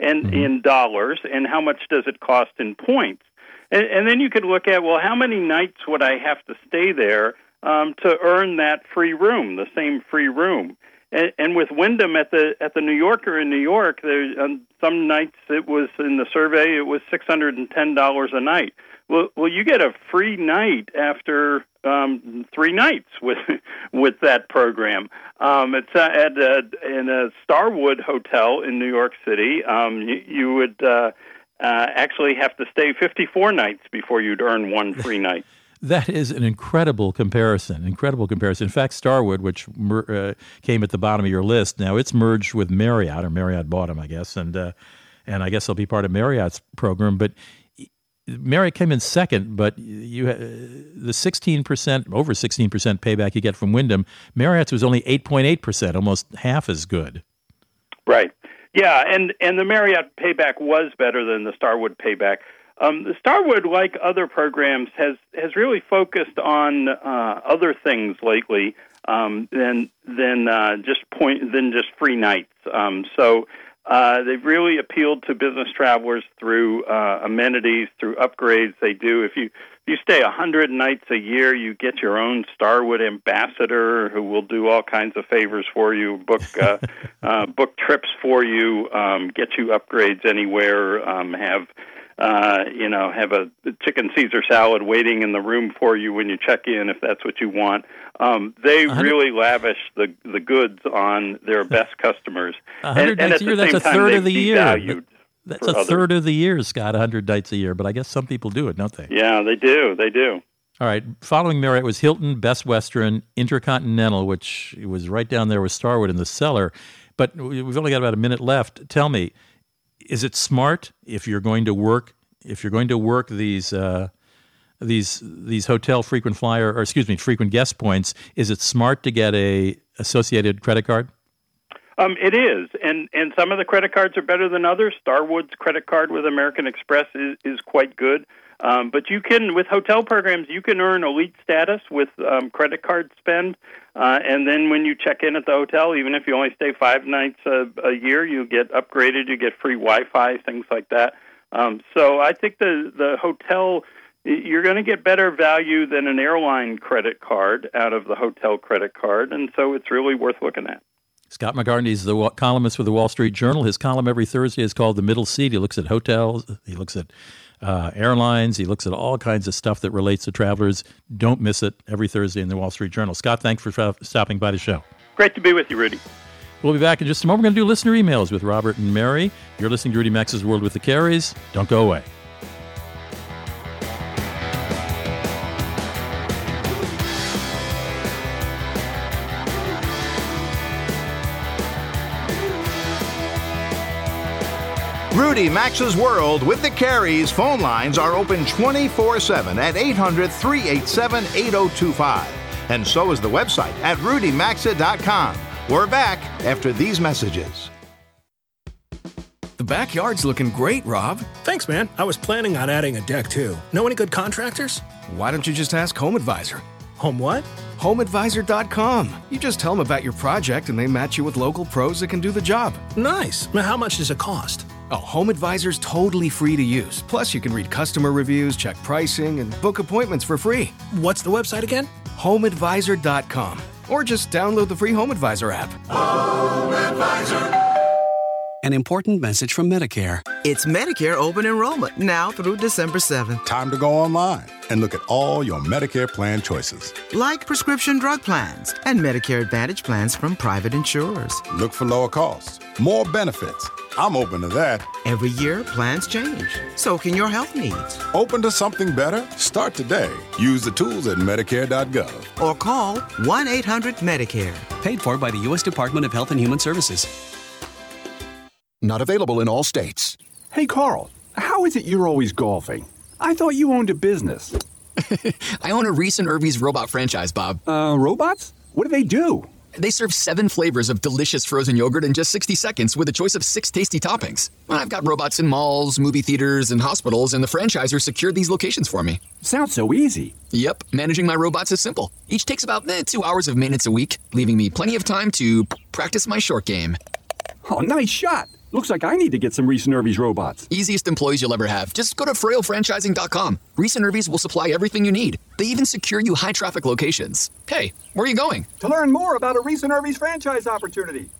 [SPEAKER 6] and mm-hmm. in dollars, and how much does it cost in points? And, and then you could look at well, how many nights would I have to stay there um, to earn that free room, the same free room? And, and with Wyndham at the at the New Yorker in New York, there on some nights it was in the survey it was six hundred and ten dollars a night. Well, well, you get a free night after um, three nights with with that program. Um, it's at a, in a Starwood hotel in New York City. Um, you, you would uh, uh, actually have to stay fifty four nights before you'd earn one free night.
[SPEAKER 3] That is an incredible comparison. Incredible comparison. In fact, Starwood, which uh, came at the bottom of your list, now it's merged with Marriott, or Marriott bought them, I guess, and uh, and I guess they'll be part of Marriott's program. But Marriott came in second, but you uh, the sixteen percent, over sixteen percent payback you get from Wyndham, Marriott's was only eight point eight percent, almost half as good.
[SPEAKER 6] Right. Yeah, and and the Marriott payback was better than the Starwood payback. Um, Starwood, like other programs, has has really focused on uh, other things lately um, than than uh, just point than just free nights. Um, so uh, they've really appealed to business travelers through uh, amenities, through upgrades. They do if you if you stay a hundred nights a year, you get your own Starwood ambassador who will do all kinds of favors for you, book uh, uh, book trips for you, um, get you upgrades anywhere, um, have uh, you know, have a chicken Caesar salad waiting in the room for you when you check in, if that's what you want. Um, they really lavish the the goods on their best customers.
[SPEAKER 3] and, and at year, that's a third of the year. That's a others. third of the year, Scott. hundred nights a year, but I guess some people do it, don't they?
[SPEAKER 6] Yeah, they do. They do.
[SPEAKER 3] All right. Following Marriott was Hilton, Best Western, Intercontinental, which was right down there with Starwood in the cellar. But we've only got about a minute left. Tell me, is it smart if you're going to work if you're going to work these uh, these these hotel frequent flyer or excuse me frequent guest points? Is it smart to get a associated credit card?
[SPEAKER 6] Um, it is, and and some of the credit cards are better than others. Starwood's credit card with American Express is is quite good. Um, but you can, with hotel programs, you can earn elite status with um, credit card spend. Uh, and then when you check in at the hotel, even if you only stay five nights a, a year, you get upgraded, you get free Wi Fi, things like that. Um, so I think the, the hotel, you're going to get better value than an airline credit card out of the hotel credit card. And so it's really worth looking at.
[SPEAKER 3] Scott McCartney is the columnist for the Wall Street Journal. His column every Thursday is called The Middle Seat. He looks at hotels, he looks at uh, airlines. He looks at all kinds of stuff that relates to travelers. Don't miss it every Thursday in the Wall Street Journal. Scott, thanks for tra- stopping by the show.
[SPEAKER 6] Great to be with you, Rudy.
[SPEAKER 3] We'll be back in just a moment. We're going to do listener emails with Robert and Mary. You're listening to Rudy Maxa's World with the Careys. Don't go away.
[SPEAKER 1] Rudy Maxa's World with the Careys phone lines are open 24 7 at 800 387 8025. And so is the website at rudymaxa.com. We're back after these messages.
[SPEAKER 7] The backyard's looking great, Rob.
[SPEAKER 8] Thanks, man. I was planning on adding a deck too. Know any good contractors?
[SPEAKER 7] Why don't you just ask Home Advisor?
[SPEAKER 8] Home what?
[SPEAKER 7] HomeAdvisor.com. You just tell them about your project and they match you with local pros that can do the job.
[SPEAKER 8] Nice. Now, how much does it cost?
[SPEAKER 7] Oh, Home Advisor's totally free to use. Plus, you can read customer reviews, check pricing, and book appointments for free.
[SPEAKER 8] What's the website again?
[SPEAKER 7] HomeAdvisor.com. Or just download the free Home Advisor app.
[SPEAKER 9] Home Advisor.
[SPEAKER 10] An important message from Medicare.
[SPEAKER 11] It's Medicare open enrollment now through December 7th.
[SPEAKER 12] Time to go online and look at all your Medicare plan choices.
[SPEAKER 11] Like prescription drug plans and Medicare Advantage plans from private insurers.
[SPEAKER 12] Look for lower costs, more benefits. I'm open to that.
[SPEAKER 11] Every year, plans change. So can your health needs.
[SPEAKER 12] Open to something better? Start today. Use the tools at Medicare.gov.
[SPEAKER 11] Or call 1 800 Medicare.
[SPEAKER 10] Paid for by the U.S. Department of Health and Human Services.
[SPEAKER 13] Not available in all states.
[SPEAKER 14] Hey, Carl, how is it you're always golfing? I thought you owned a business.
[SPEAKER 15] I own a recent and Irvy's robot franchise, Bob.
[SPEAKER 14] Uh, robots? What do they do?
[SPEAKER 15] They serve seven flavors of delicious frozen yogurt in just 60 seconds with a choice of six tasty toppings. I've got robots in malls, movie theaters, and hospitals, and the franchisor secured these locations for me.
[SPEAKER 14] Sounds so easy.
[SPEAKER 15] Yep, managing my robots is simple. Each takes about eh, two hours of maintenance a week, leaving me plenty of time to practice my short game.
[SPEAKER 14] Oh, nice shot. Looks like I need to get some Reis and Irvy's robots.
[SPEAKER 15] Easiest employees you'll ever have. Just go to FroyoFranchising.com. Reis and Irvy's will supply everything you need. They even secure you high traffic locations. Hey, where are you going?
[SPEAKER 14] To learn more about a Reis and Irvy's franchise opportunity.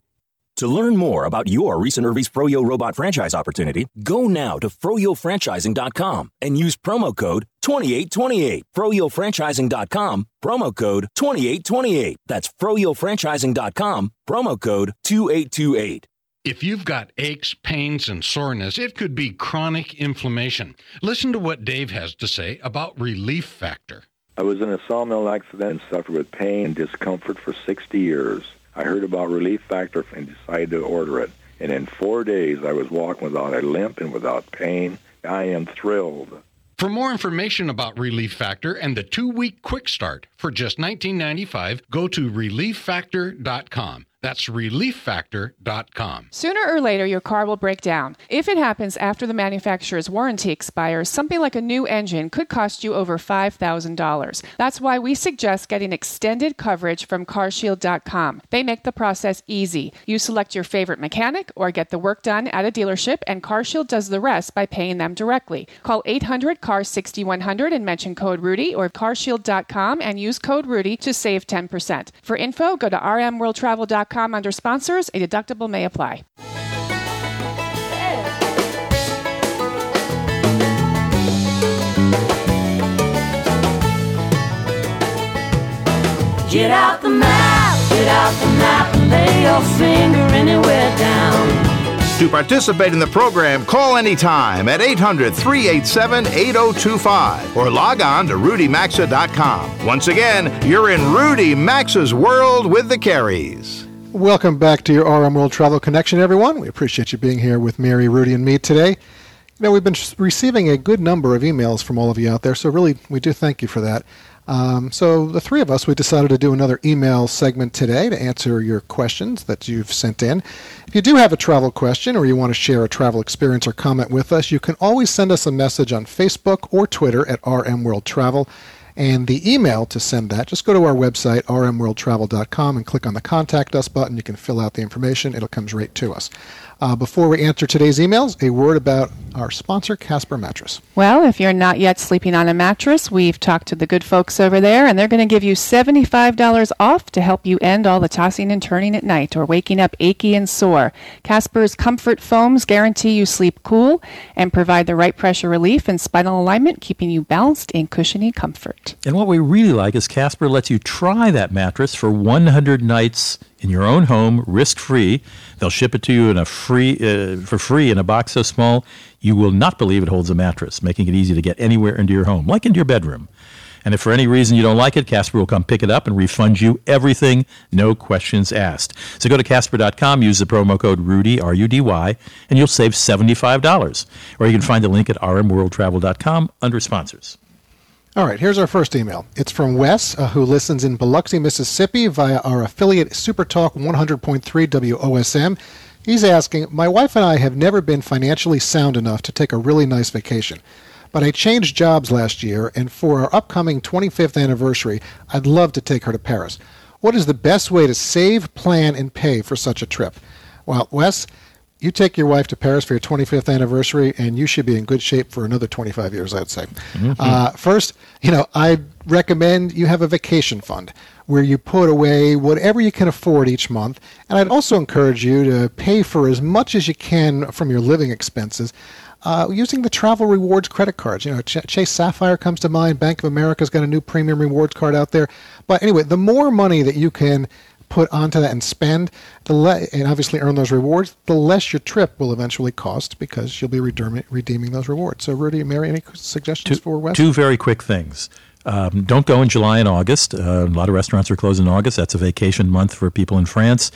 [SPEAKER 16] To learn more about your Reis and Irvy's Froyo robot franchise opportunity, go now to FroyoFranchising.com and use promo code 2828. FroyoFranchising.com, promo code 2828. That's FroyoFranchising.com, promo code 2828.
[SPEAKER 17] If you've got aches, pains, and soreness, it could be chronic inflammation. Listen to what Dave has to say about Relief Factor.
[SPEAKER 18] I was in a sawmill accident and suffered with pain and discomfort for 60 years. I heard about Relief Factor and decided to order it. And in four days, I was walking without a limp and without pain. I am thrilled.
[SPEAKER 17] For more information about Relief Factor and the two-week quick start for just $19.95, go to relieffactor.com. That's relieffactor.com.
[SPEAKER 4] Sooner or later, your car will break down. If it happens after the manufacturer's warranty expires, something like a new engine could cost you over $5,000. That's why we suggest getting extended coverage from carshield.com. They make the process easy. You select your favorite mechanic or get the work done at a dealership, and CarShield does the rest by paying them directly. Call 800 CAR 6100 and mention code Rudy or carshield.com and use code Rudy to save 10%. For info, go to rmworldtravel.com under sponsors. A deductible may apply.
[SPEAKER 9] Get out the map, get out the map, and lay your finger anywhere down.
[SPEAKER 1] To participate in the program, call anytime at 800 387 8025 or log on to rudymaxa.com. Once again, you're in Rudy Maxa's world with the Careys.
[SPEAKER 2] Welcome back to your RM World Travel Connection, everyone. We appreciate you being here with Mary, Rudy, and me today. You know, we've been receiving a good number of emails from all of you out there, so really, we do thank you for that. Um, so, the three of us, we decided to do another email segment today to answer your questions that you've sent in. If you do have a travel question or you want to share a travel experience or comment with us, you can always send us a message on Facebook or Twitter at RM World Travel. And the email to send that, just go to our website, rmworldtravel.com, and click on the Contact Us button. You can fill out the information, it'll come right to us. Uh, before we answer today's emails, a word about our sponsor, Casper Mattress.
[SPEAKER 4] Well, if you're not yet sleeping on a mattress, we've talked to the good folks over there, and they're going to give you $75 off to help you end all the tossing and turning at night or waking up achy and sore. Casper's comfort foams guarantee you sleep cool and provide the right pressure relief and spinal alignment, keeping you balanced in cushiony comfort.
[SPEAKER 3] And what we really like is Casper lets you try that mattress for 100 nights in your own home, risk free. They'll ship it to you in a free uh, for free in a box so small you will not believe it holds a mattress, making it easy to get anywhere into your home, like into your bedroom. And if for any reason you don't like it, Casper will come pick it up and refund you everything, no questions asked. So go to Casper.com, use the promo code RUDY, R U D Y, and you'll save $75. Or you can find the link at rmworldtravel.com under sponsors.
[SPEAKER 2] All right, here's our first email. It's from Wes, uh, who listens in Biloxi, Mississippi via our affiliate Supertalk 100.3 WOSM. He's asking My wife and I have never been financially sound enough to take a really nice vacation. But I changed jobs last year, and for our upcoming 25th anniversary, I'd love to take her to Paris. What is the best way to save, plan, and pay for such a trip? Well, Wes, you take your wife to Paris for your 25th anniversary, and you should be in good shape for another 25 years, I'd say. Mm-hmm. Uh, first, you know, I recommend you have a vacation fund where you put away whatever you can afford each month. And I'd also encourage you to pay for as much as you can from your living expenses. Uh, using the travel rewards credit cards. You know, Ch- Chase Sapphire comes to mind. Bank of America's got a new premium rewards card out there. But anyway, the more money that you can put onto that and spend, the le- and obviously earn those rewards, the less your trip will eventually cost because you'll be redeeming, redeeming those rewards. So, Rudy and Mary, any suggestions
[SPEAKER 3] two,
[SPEAKER 2] for Wes?
[SPEAKER 3] Two very quick things. Um, don't go in July and August. Uh, a lot of restaurants are closed in August. That's a vacation month for people in France,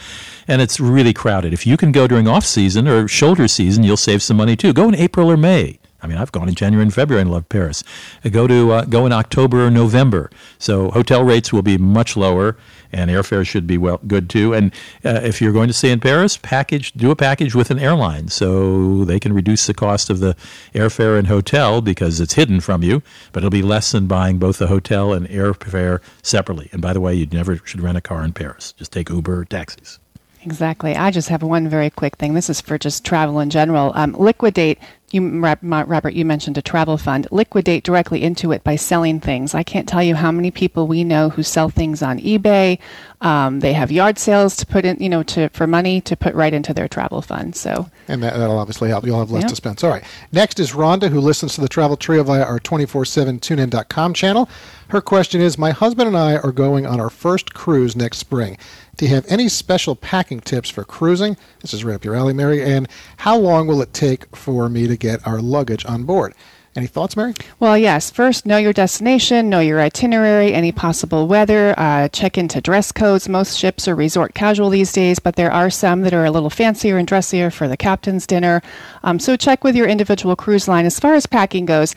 [SPEAKER 3] and it's really crowded. If you can go during off season or shoulder season, you'll save some money too. Go in April or May. I mean, I've gone in January and February and love Paris. Uh, go to uh, go in October or November. So hotel rates will be much lower, and airfare should be well good too. And uh, if you're going to stay in Paris, package do a package with an airline so they can reduce the cost of the airfare and hotel because it's hidden from you, but it'll be less than buying both the hotel and airfare separately. And by the way, you never should rent a car in Paris. Just take Uber or taxis.
[SPEAKER 4] Exactly. I just have one very quick thing. This is for just travel in general. Um, liquidate you, Robert, you mentioned a travel fund. Liquidate directly into it by selling things. I can't tell you how many people we know who sell things on eBay. Um, they have yard sales to put in, you know, to for money to put right into their travel fund. So,
[SPEAKER 2] and that, will obviously help. You'll have less to spend. All right. Next is Rhonda, who listens to the Travel Trio via our 24/7 TuneIn.com channel. Her question is: My husband and I are going on our first cruise next spring. Do you have any special packing tips for cruising? This is right up your alley, Mary. And how long will it take for me to get our luggage on board? Any thoughts, Mary?
[SPEAKER 4] Well, yes. First, know your destination, know your itinerary, any possible weather, uh, check into dress codes. Most ships are resort casual these days, but there are some that are a little fancier and dressier for the captain's dinner. Um, so check with your individual cruise line. As far as packing goes,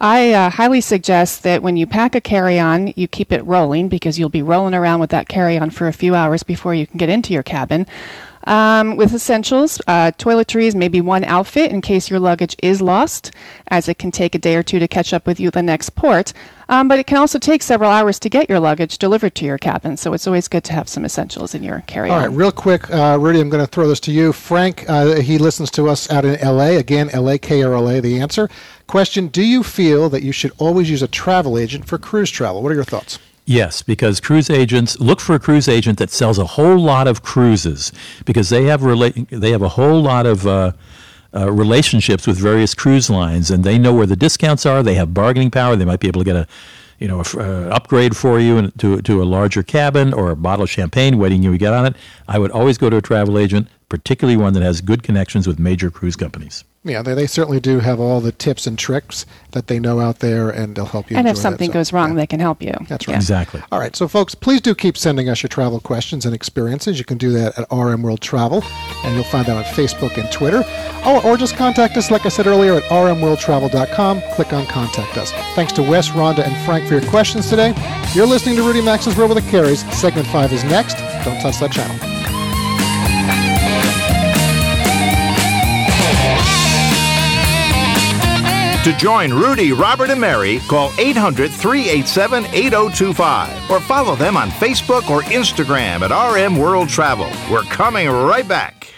[SPEAKER 4] I uh, highly suggest that when you pack a carry on, you keep it rolling because you'll be rolling around with that carry on for a few hours before you can get into your cabin. Um, with essentials, uh, toiletries, maybe one outfit in case your luggage is lost, as it can take a day or two to catch up with you the next port. Um, but it can also take several hours to get your luggage delivered to your cabin, so it's always good to have some essentials in your carry-on.
[SPEAKER 2] All right, real quick, uh, Rudy, I'm going to throw this to you. Frank, uh, he listens to us out in L.A. Again, L.A. KRLA. The answer. Question: Do you feel that you should always use a travel agent for cruise travel? What are your thoughts?
[SPEAKER 3] Yes, because cruise agents look for a cruise agent that sells a whole lot of cruises because they have rela- they have a whole lot of uh, uh, relationships with various cruise lines and they know where the discounts are. They have bargaining power. They might be able to get a you know, a, uh, upgrade for you and to, to a larger cabin or a bottle of champagne waiting you to get on it. I would always go to a travel agent, particularly one that has good connections with major cruise companies
[SPEAKER 2] yeah, they, they certainly do have all the tips and tricks that they know out there, and they'll help you.
[SPEAKER 4] And if something
[SPEAKER 2] that,
[SPEAKER 4] so, goes wrong, yeah. they can help you.
[SPEAKER 2] That's right.
[SPEAKER 4] Yeah.
[SPEAKER 3] Exactly.
[SPEAKER 2] All right, so folks, please do keep sending us your travel questions and experiences. You can do that at RM World Travel, and you'll find that on Facebook and Twitter. Oh, or just contact us, like I said earlier, at rmworldtravel.com. Click on Contact Us. Thanks to Wes, Rhonda, and Frank for your questions today. You're listening to Rudy Maxa's World with the Careys. Segment 5 is next. Don't touch that channel.
[SPEAKER 1] To join Rudy, Robert, and Mary, call 800 387 8025 or follow them on Facebook or Instagram at RM World Travel. We're coming right back.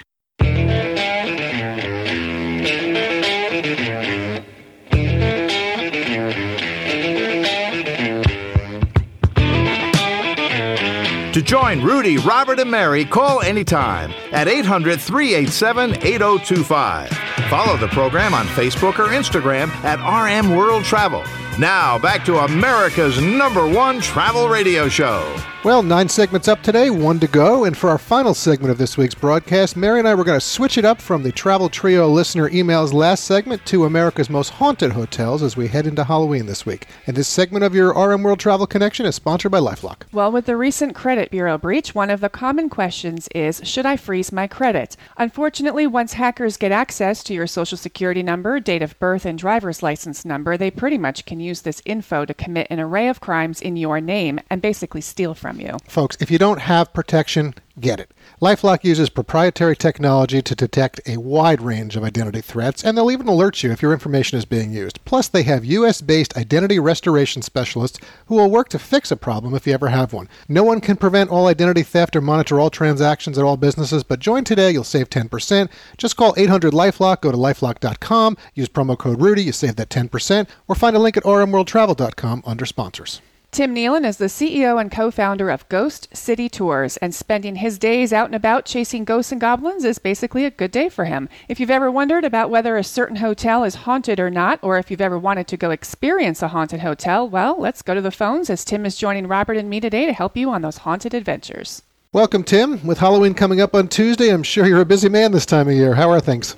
[SPEAKER 1] To join Rudy, Robert, and Mary, call anytime at 800 387 8025. Follow the program on Facebook or Instagram at RM World Travel. Now, back to America's number one travel radio show
[SPEAKER 2] Well, nine segments up today, one to go. And for our final segment of this week's broadcast, Mary and I were going to switch it up from the Travel Trio listener emails last segment to America's most haunted hotels as we head into Halloween this week. And this segment of your RM World Travel Connection is sponsored by Lifelock.
[SPEAKER 4] Well, with the recent credit bureau breach, one of the common questions is Should I freeze my credit? Unfortunately, once hackers get access to your social security number, date of birth, and driver's license number, they pretty much can use this info to commit an array of crimes in your name and basically steal from you.
[SPEAKER 2] Folks, if you don't have protection, get it. Lifelock uses proprietary technology to detect a wide range of identity threats, and they'll even alert you if your information is being used. Plus, they have US based identity restoration specialists who will work to fix a problem if you ever have one. No one can prevent all identity theft or monitor all transactions at all businesses, but join today, you'll save 10%. Just call 800 Lifelock, go to lifelock.com, use promo code Rudy, you save that 10%, or find a link at rmworldtravel.com under sponsors.
[SPEAKER 4] Tim Nealon is the CEO and co founder of Ghost City Tours, and spending his days out and about chasing ghosts and goblins is basically a good day for him. If you've ever wondered about whether a certain hotel is haunted or not, or if you've ever wanted to go experience a haunted hotel, well, let's go to the phones as Tim is joining Robert and me today to help you on those haunted adventures.
[SPEAKER 2] Welcome, Tim. With Halloween coming up on Tuesday, I'm sure you're a busy man this time of year. How are things?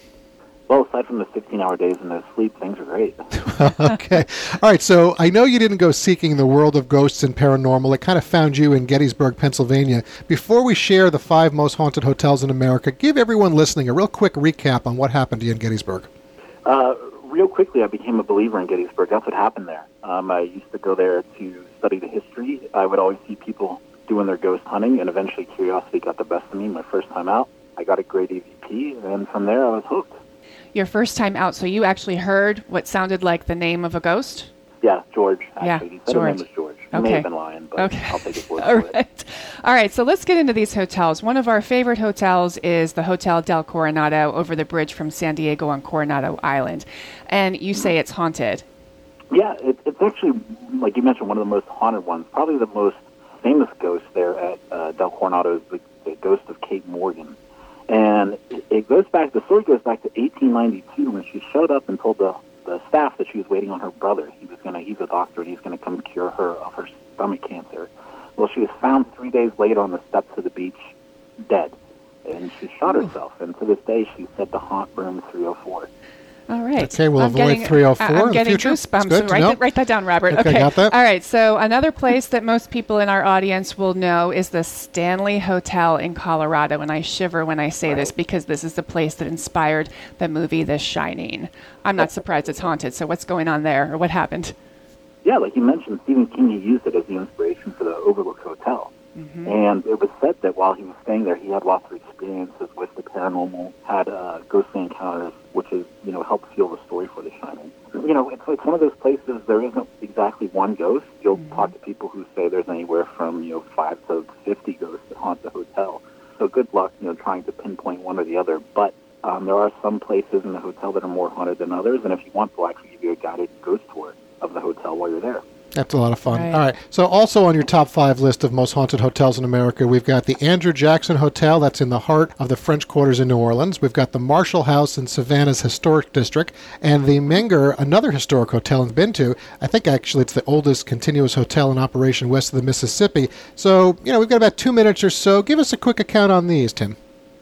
[SPEAKER 19] Well, aside from the 16 hour days and the sleep, things are great.
[SPEAKER 2] okay. All right. So I know you didn't go seeking the world of ghosts and paranormal. It kind of found you in Gettysburg, Pennsylvania. Before we share the five most haunted hotels in America, give everyone listening a real quick recap on what happened to you in Gettysburg.
[SPEAKER 19] Uh, real quickly, I became a believer in Gettysburg. That's what happened there. Um, I used to go there to study the history. I would always see people doing their ghost hunting, and eventually curiosity got the best of me my first time out. I got a great EVP, and from there I was hooked
[SPEAKER 4] your first time out, so you actually heard what sounded like the name of a ghost?
[SPEAKER 19] Yeah, George.
[SPEAKER 4] Actually. Yeah,
[SPEAKER 19] said
[SPEAKER 4] George.
[SPEAKER 19] Name was George.
[SPEAKER 4] okay.
[SPEAKER 19] may have been lying, but
[SPEAKER 4] okay.
[SPEAKER 19] I'll take his word
[SPEAKER 4] All
[SPEAKER 19] for
[SPEAKER 4] right.
[SPEAKER 19] it.
[SPEAKER 4] All right, so let's get into these hotels. One of our favorite hotels is the Hotel del Coronado over the bridge from San Diego on Coronado Island. And you say it's haunted.
[SPEAKER 19] Yeah, it, it's actually, like you mentioned, one of the most haunted ones. Probably the most famous ghost there at uh, Del Coronado is the, the ghost of Kate Morgan. And it goes back, the story goes back to 1892 when she showed up and told the, the staff that she was waiting on her brother. He was going to, he's a doctor, and he's going to come cure her of her stomach cancer. Well, she was found three days later on the steps of the beach, dead. And she shot herself. And to this day, she's said to haunt room 304.
[SPEAKER 4] All right.
[SPEAKER 2] Okay, we'll
[SPEAKER 4] I'm
[SPEAKER 2] avoid
[SPEAKER 4] getting,
[SPEAKER 2] 304 uh,
[SPEAKER 4] I'm
[SPEAKER 2] in the
[SPEAKER 4] getting
[SPEAKER 2] future.
[SPEAKER 4] goosebumps.
[SPEAKER 2] Good to
[SPEAKER 4] write,
[SPEAKER 2] know.
[SPEAKER 4] that, write that down, Robert.
[SPEAKER 2] Okay, got that.
[SPEAKER 4] All right. So another place that most people in our audience will know is the Stanley Hotel in Colorado, and I shiver when I say this because this is the place that inspired the movie The Shining. I'm not surprised it's haunted. So what's going on there, or what happened?
[SPEAKER 19] Yeah, like you mentioned, Stephen King he used it as the inspiration for the Overlook Hotel.
[SPEAKER 4] Mm-hmm.
[SPEAKER 19] And it was said that while he was staying there, he had lots of experiences with the paranormal, had uh, ghostly encounters, which is, you know, helped fuel the story for The Shining. You know, it's, it's one of those places, there isn't exactly one ghost. You'll
[SPEAKER 4] Mm-hmm.
[SPEAKER 19] talk to people who say there's anywhere from, you know, five to 50 ghosts that haunt the hotel. So good luck, you know, trying to pinpoint one or the other. But um, there are some places in the hotel that are more haunted than others, and if you want, they'll actually give you a guided ghost tour of the hotel while you're there.
[SPEAKER 2] That's a lot of fun.
[SPEAKER 4] Right.
[SPEAKER 2] All right. So, also on your top five list of most haunted hotels in America, we've got the Andrew Jackson Hotel. That's in the heart of the French Quarters in New Orleans. We've got the Marshall House in Savannah's historic district, and the Menger, another historic hotel I've been to. I think actually it's the oldest continuous hotel in operation west of the Mississippi. So, you know, we've got about two minutes or so. Give us a quick account on these, Tim.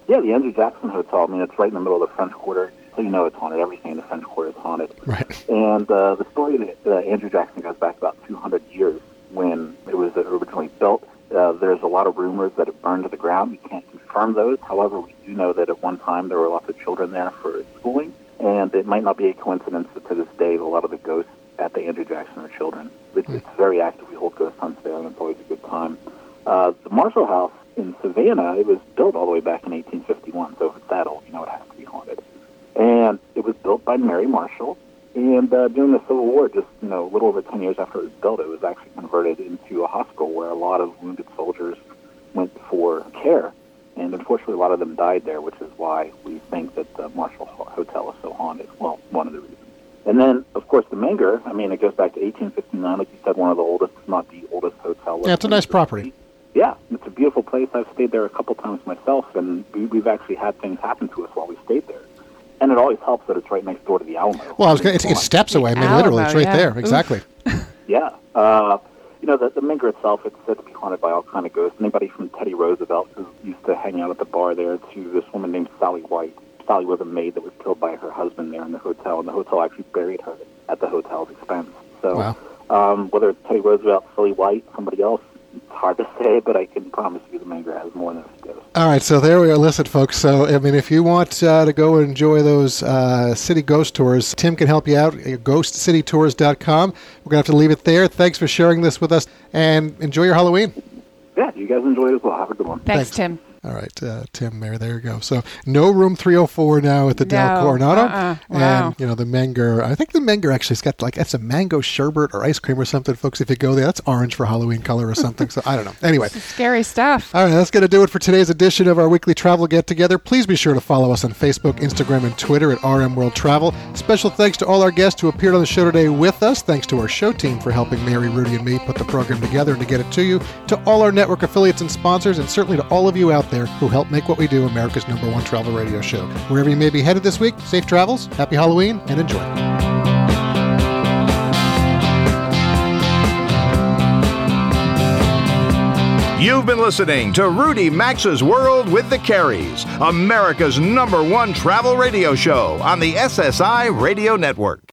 [SPEAKER 19] Yeah, the Andrew Jackson Hotel. I mean, it's right in the middle of the French Quarter, so you know it's haunted. Everything in the French Quarter is haunted.
[SPEAKER 2] Right.
[SPEAKER 19] And uh, the story that uh, Andrew Jackson goes back about 200 years when it was originally built. Uh, there's a lot of rumors that it burned to the ground. We can't confirm those. However, we do know that at one time there were lots of children there for schooling, and it might not be a coincidence that to this day a lot of the ghosts at the Andrew Jackson are children. It's, it's very active. We hold ghost hunts there, and it's always a good time. Uh, the Marshall House in Savannah, it was built all the way back in 1851, so if it's that old, you know it has to be haunted. And it was built by Mary Marshall. And uh, during the Civil War, just you know, a little over 10 years after it was built, it was actually converted into a hospital where a lot of wounded soldiers went for care. And unfortunately, a lot of them died there, which is why we think that the Marshall Hotel is so haunted. Well, one of the reasons. And then, of course, the Menger, I mean, it goes back to 1859, like you said, one of the oldest, if not the oldest hotel.
[SPEAKER 2] Yeah, it's a nice property.
[SPEAKER 19] Yeah, it's a beautiful place. I've stayed there a couple times myself, and we've actually had things happen to us while we stayed there. And it always helps that it's right next door to the Alamo.
[SPEAKER 2] Well, I was gonna, it's, it's steps away. I mean, literally, it's right
[SPEAKER 4] yeah.
[SPEAKER 2] there. Exactly.
[SPEAKER 19] Yeah. Uh, you know, the, the Menger itself, it's said to be haunted by all kind of ghosts. Anybody from Teddy Roosevelt, who used to hang out at the bar there, to this woman named Sally White. Sally was a maid that was killed by her husband there in the hotel, and the hotel actually buried her at the hotel's expense. So, wow. um, whether it's Teddy Roosevelt, Sally White, somebody else, it's hard to say, but I can promise you the Menger has more than a ghost.
[SPEAKER 2] All right, so there we are. Listen, folks. So, I mean, if you want uh, to go and enjoy those uh, city ghost tours, Tim can help you out. At ghostcitytours.com. We're going to have to leave it there. Thanks for sharing this with us, and enjoy your Halloween.
[SPEAKER 19] Yeah, you guys enjoy it as well. Have a good one.
[SPEAKER 4] Thanks, Thanks. Tim.
[SPEAKER 2] All right, uh, Tim. There, there you go. So no room 304 now at the no, Del Coronado,
[SPEAKER 4] uh-uh. wow.
[SPEAKER 2] and you know the Menger. I think the Menger actually has got like it's a mango sherbet or ice cream or something, folks. If you go there, that's orange for Halloween color or something. so I don't know. Anyway,
[SPEAKER 4] scary stuff.
[SPEAKER 2] All right, that's going to do it for today's edition of our weekly travel get together. Please be sure to follow us on Facebook, Instagram, and Twitter at RM World Travel. Special thanks to all our guests who appeared on the show today with us. Thanks to our show team for helping Mary, Rudy, and me put the program together and to get it to you. To all our network affiliates and sponsors, and certainly to all of you out there who help make what we do America's number one travel radio show. Wherever you may be headed this week, safe travels, happy Halloween, and enjoy.
[SPEAKER 1] You've been listening to Rudy Maxa's World with the Careys, America's number one travel radio show on the SSI Radio Network.